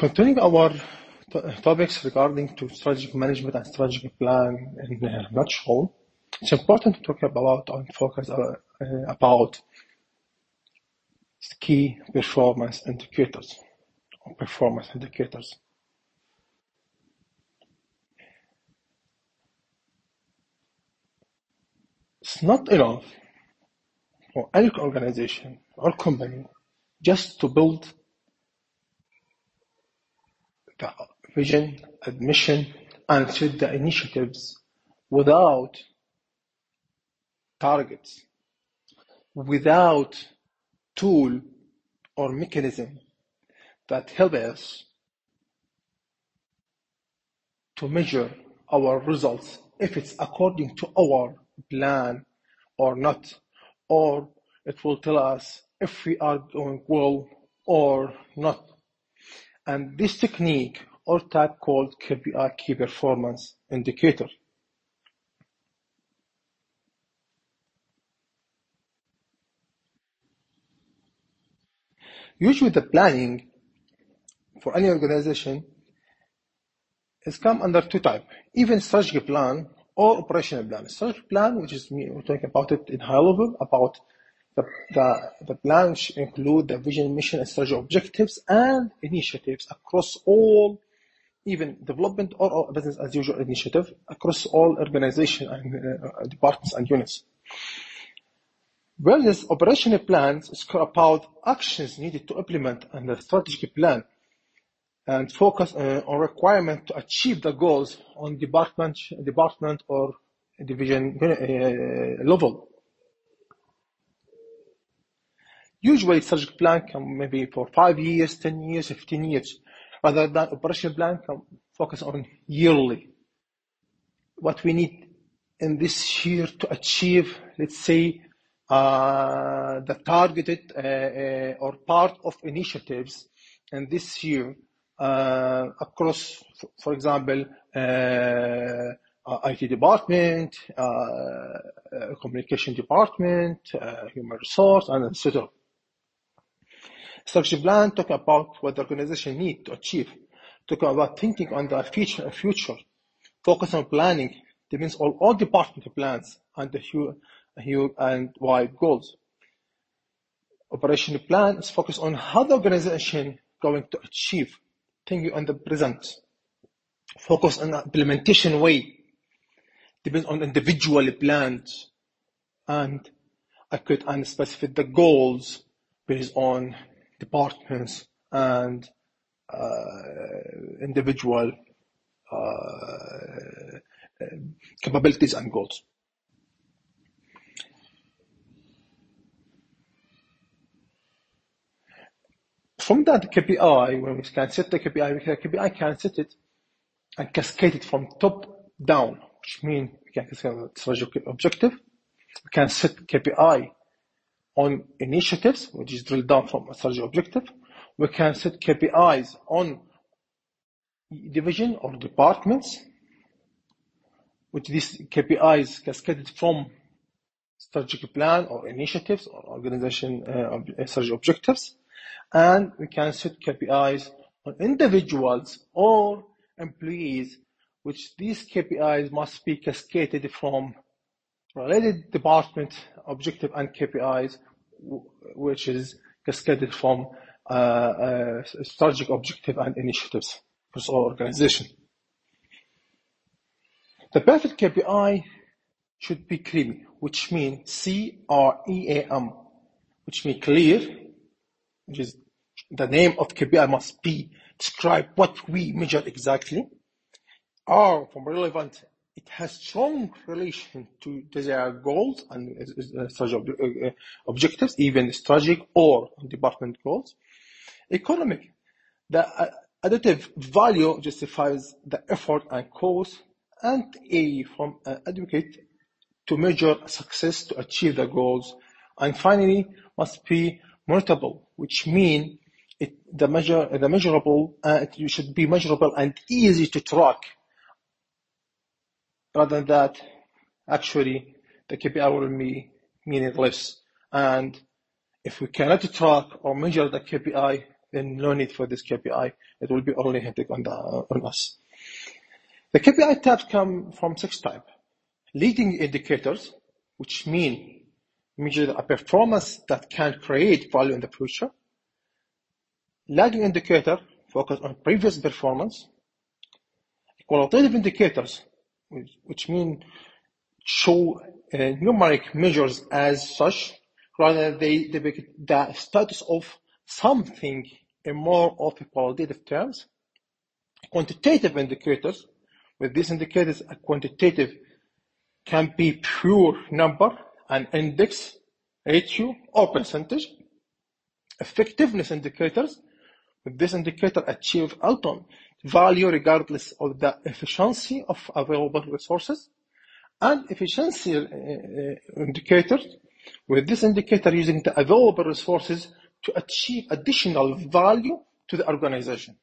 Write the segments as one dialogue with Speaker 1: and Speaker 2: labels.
Speaker 1: Continuing our to- topics regarding to strategic management and strategic plan in a nutshell, it's important to talk about and focus uh, uh, about key performance indicators or performance indicators. It's not enough for any organization or company just to build vision, admission, and the initiatives without targets, without tool or mechanism that help us to measure our results if it's according to our plan or not, or it will tell us if we are doing well or not. And this technique or type called KPI key performance indicator. Usually the planning for any organization is come under two type, even strategic plan or operational plan. Strategic plan, which is me, we're talking about it in high level, about the, the, the plan which include the vision, mission, and strategy objectives and initiatives across all, even development or, or business as usual initiative across all organization and uh, departments and units. Whereas operational plans is about actions needed to implement and the strategic plan and focus uh, on requirement to achieve the goals on department, department or division uh, level. Usually strategic plan can maybe for five years, 10 years, 15 years, rather than operational plan can focus on yearly. What we need in this year to achieve, let's say, uh, the targeted uh, uh, or part of initiatives in this year uh, across, for example, uh, IT department, uh, uh, communication department, uh, human resource, and etc. Strategy plan talking about what the organization need to achieve, talking about thinking on the future, and future. focus on planning, that means all, all department plans and the huge, huge and wide goals. Operational plan is focused on how the organization going to achieve thinking on the present. Focus on the implementation way, depends on individual plans, and I could and specify the goals based on departments and uh, individual uh, capabilities and goals. From that KPI, when we can set the KPI, the KPI can set it and cascade it from top down, which means we can cascade the strategic objective. We can set KPI on initiatives, which is drilled down from a strategy objective. We can set KPIs on division or departments, which these KPIs cascaded from strategic plan or initiatives or organization uh, strategy objectives. And we can set KPIs on individuals or employees, which these KPIs must be cascaded from related department objective and KPIs, which is cascaded from uh, uh, strategic objective and initiatives for all organization. The perfect KPI should be creamy, which means C-R-E-A-M, which means clear, which is the name of KPI must be describe what we measure exactly. R from relevant it has strong relation to desired goals and uh, strategic uh, objectives, even strategic or department goals. Economic, the uh, additive value justifies the effort and cost, and A from uh, adequate to measure success to achieve the goals, and finally must be measurable, which mean it, the measure the measurable uh, it should be measurable and easy to track rather than that, actually, the KPI will be meaningless. And if we cannot track or measure the KPI, then no need for this KPI. It will be only hitting on, the, on us. The KPI types come from six types. Leading indicators, which mean measure a performance that can create value in the future. Lagging indicator focus on previous performance. Qualitative indicators, which, mean show uh, numeric measures as such, rather they the status of something in more of a qualitative terms. Quantitative indicators, with these indicators, a quantitative can be pure number, an index, ratio, or percentage. Effectiveness indicators, with this indicator achieve ultimate value regardless of the efficiency of available resources. And efficiency uh, uh, indicators, with this indicator using the available resources to achieve additional value to the organization.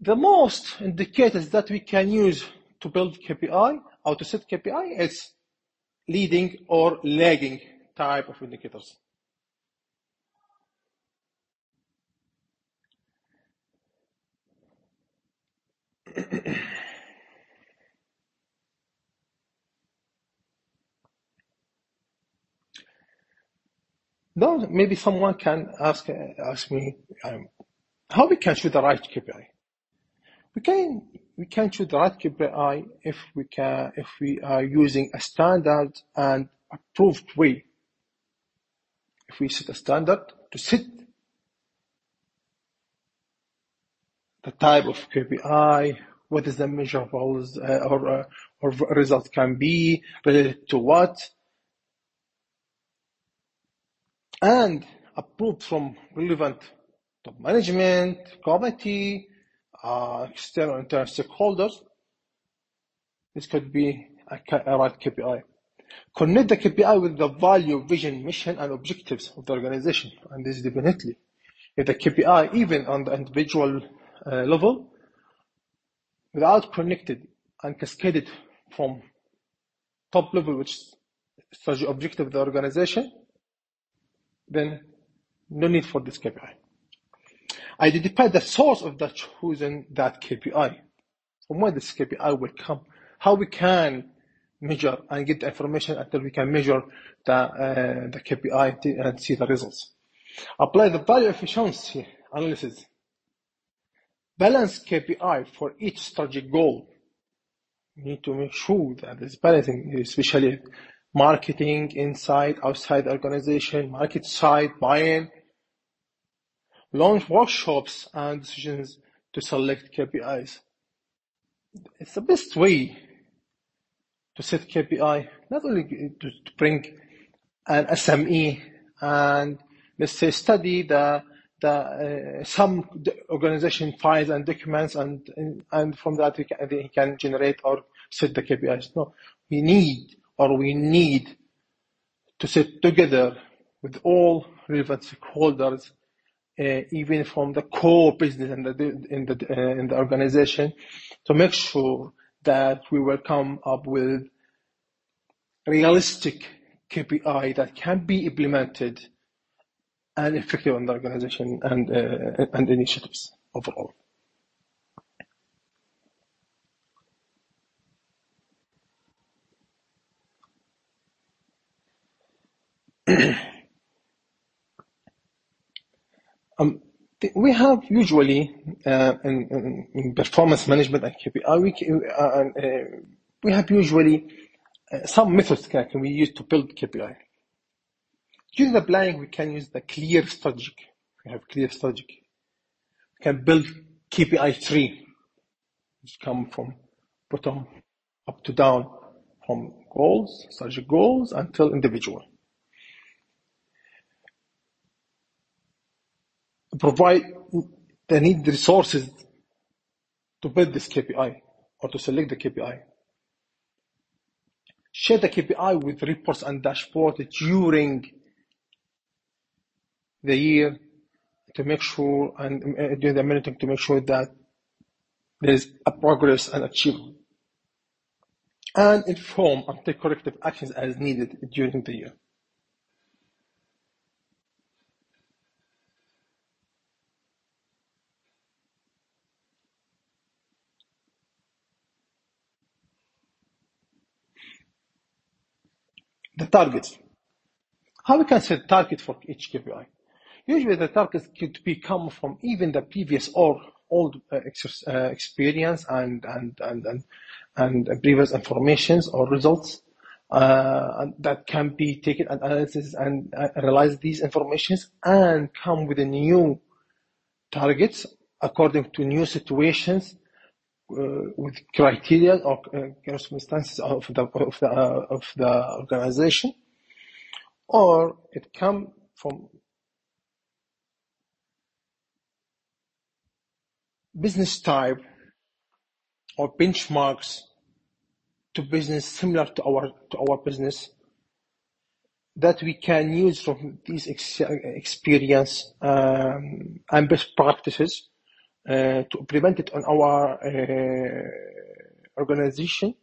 Speaker 1: The most indicators that we can use to build KPI or to set KPI is leading or lagging type of indicators. Now, maybe someone can ask ask me um, how we can choose the right KPI. We can we can choose the right KPI if we can if we are using a standard and approved way. If we set a standard to set the type of KPI, what is the measurables uh, or uh, or result can be related to what, and approved from relevant top management, committee, uh, external internal stakeholders. This could be a, a right KPI. Connect the KPI with the value, vision, mission, and objectives of the organization. And this is definitely if the KPI, even on the individual uh, level, without connected and cascaded from top level, which is strategy objective of the organization, then no need for this KPI. Identify the source of that chosen that KPI. From where this KPI will come, how we can measure and get the information until we can measure the, uh, the KPI and see the results. Apply the value efficiency analysis. Balance KPI for each strategic goal. We need to make sure that there's balancing, especially marketing inside, outside organization, market side, buy-in, launch workshops and decisions to select KPIs. It's the best way to set KPI, not only to, to bring an SME and let's say study the the uh, some organization files and documents and and from that he can, can generate or set the KPIs. No, we need or we need to sit together with all relevant stakeholders, uh, even from the core business in the in the uh, in the organization, to make sure that we will come up with realistic KPI that can be implemented and effective in the organization and uh, and initiatives overall. um, we have usually uh, in, in, performance management and KPI, we, uh, uh, we have usually uh, some methods can, can we use to build KPI. During the planning, we can use the clear strategic. We have clear strategic. We can build KPI tree, which come from bottom up to down, from goals, strategic goals, until individual. Provide the need resources to build this KPI or to select the KPI. Share the KPI with reports and dashboard during the year to make sure and uh, during the monitoring to make sure that there is a progress and achievement. And inform and take corrective actions as needed during the year. The targets. How we can set target for each KPI? Usually the targets could be come from even the previous or old uh, uh, experience and, and, and, and, and previous informations or results uh, that can be taken and analysis and uh, analyze these informations and come with a new targets according to new situations with criteria or uh, circumstances of the of the uh, of the organization, or it come from business type or benchmarks to business similar to our to our business that we can use from these ex experience um, and best practices uh, to implement it on our uh, organization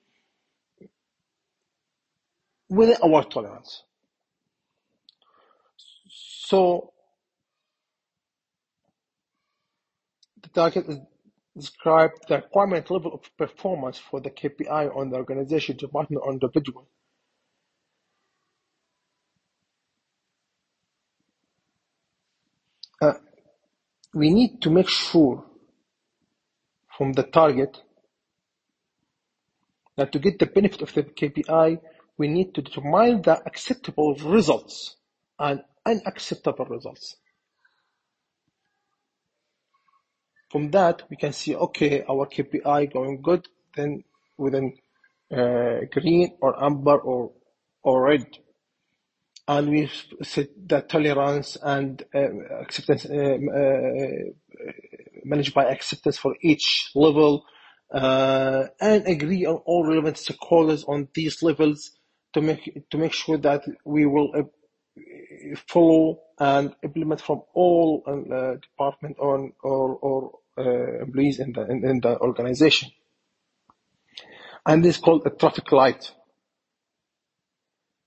Speaker 1: within our tolerance. So the target is describe the requirement level of performance for the KPI on the organization, department, or individual. Uh, we need to make sure from the target that to get the benefit of the KPI, we need to determine the acceptable results and unacceptable results. From that, we can see, okay, our KPI going good, then within uh, green or amber or, or red. And we set the tolerance and uh, acceptance um, uh, managed by acceptance for each level uh, and agree on all relevant stakeholders on these levels to make to make sure that we will uh, follow and implement from all uh, department on or, or uh, employees in the, in, in the organization. And this is called a traffic light.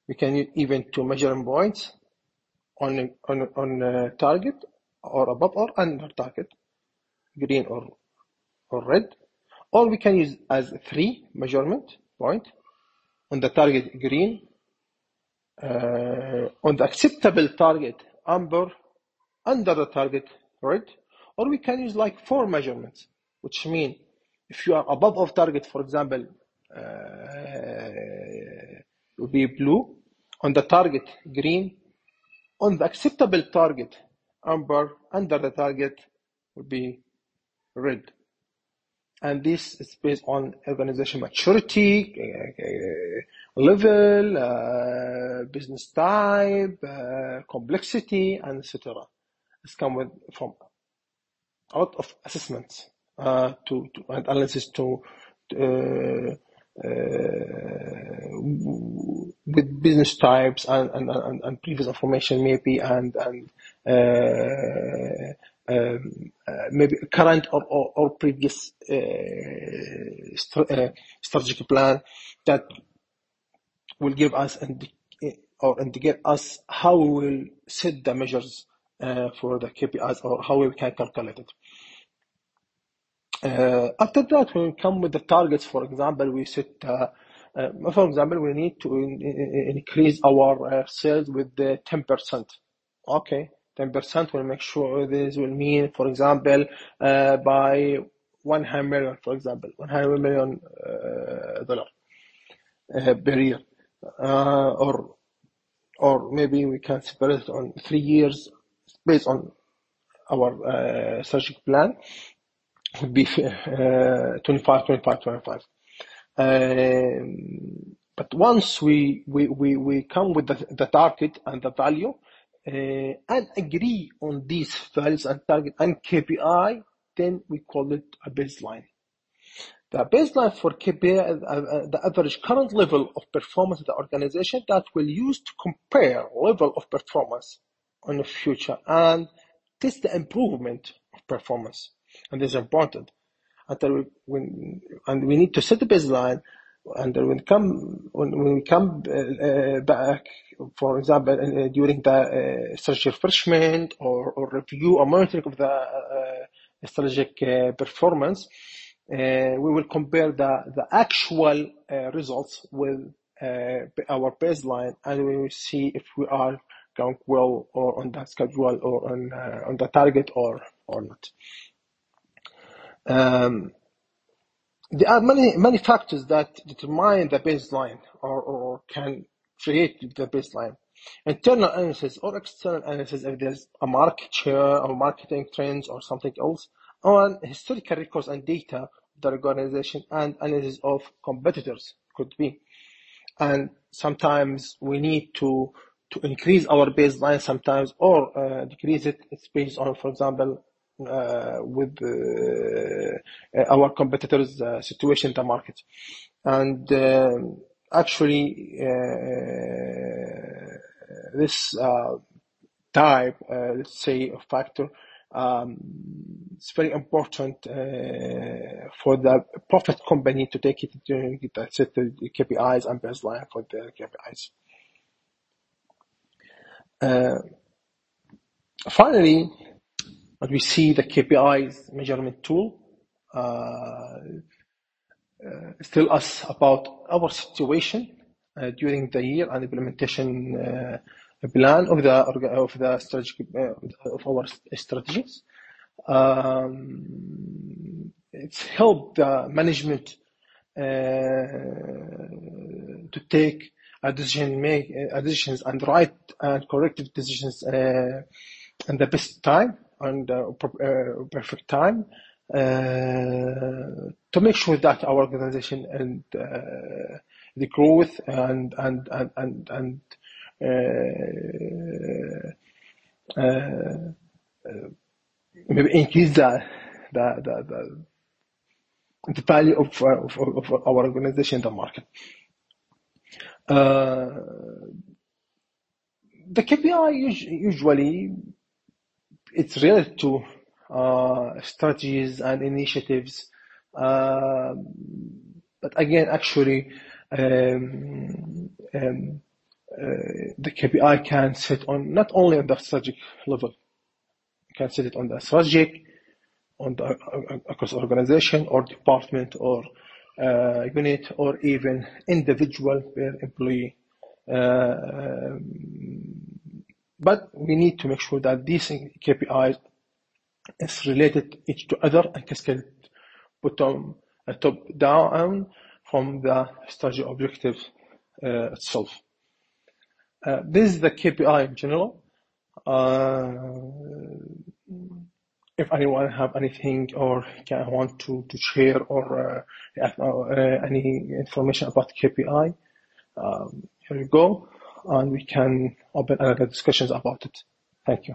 Speaker 1: We can use even to measuring points on, on, on a target or above or under target, green or, or red. Or we can use as three measurement point on the target green, uh, on the acceptable target amber, under the target red, or we can use like four measurements, which mean if you are above of target, for example, uh, will be blue, on the target green, on the acceptable target amber, under the target will be red. And this is based on organization maturity, uh, level, uh, business type, uh, complexity, and etc. It's come with from a lot of assessments uh, to, to and analysis to uh, uh, with business types and, and, and, and, previous information maybe and and uh, um, uh, maybe current or, or, or previous uh, st strategic plan that will give us and or indicate us how we will set the measures uh, for the KPIs or how we can calculate it. Uh, after that, when we come with the targets, for example, we set, uh, uh, for example, we need to in, in, increase our uh, sales with the 10%. Okay, 10% will make sure this will mean, for example, uh, by 100 million, for example, 100 million dollar per year, or or maybe we can separate it on three years based on our uh, strategic plan would be uh, 25, 25, 25. Um, but once we, we, we, we come with the, the target and the value uh, and agree on these values and target and KPI, then we call it a baseline. The baseline for KPI is uh, uh, the average current level of performance of the organization that we'll use to compare level of performance on the future and test the improvement of performance. And this is important. Until we, and we need to set the baseline and when come when, when we come uh, uh, back, for example, uh, during the uh, strategic refreshment or, or review or monitoring of the uh, strategic uh, performance, we will compare the the actual results with uh, our baseline and we will see if we are going well or on that schedule or on uh, on the target or or not. Um, there are many many factors that determine the baseline or, or can create the baseline. Internal analysis or external analysis if there's a market share or marketing trends or something else, on historical records and data the organization and analysis of competitors could be. And sometimes we need to to increase our baseline sometimes or uh, decrease it. It's based on, for example, with uh, our competitors' uh, situation in the market. And um, actually, uh, this uh, type, uh, let's say, of factor, um, it's very important for the profit company to take it set the KPIs and baseline for the KPIs. Uh, finally, we see the KPIs measurement tool uh, uh, tell us about our situation uh, during the year and implementation plan of the of the strategic of our strategies. Um, it's helped the management to take a decision make decisions and right and corrective decisions in the best time and uh, perfect time to make sure that our organization and the growth and and and and, and uh, uh, maybe increase the the the, the, the value of, of, of our organization in the market. Uh, the KPI usually it's related to uh, strategies and initiatives, uh, but again, actually, um, um, uh, the KPI can sit on not only on the strategic level, you can set it on the strategic, on the uh, across organization or department or uh, unit or even individual per employee. Uh, but we need to make sure that these KPIs is related each to other and cascade bottom uh, top down from the strategy objective uh, itself. Uh, this is the KPI in general. Uh, if anyone have anything or can want to, to share or uh, uh, any information about KPI, um, here you go, and we can open other discussions about it. Thank you.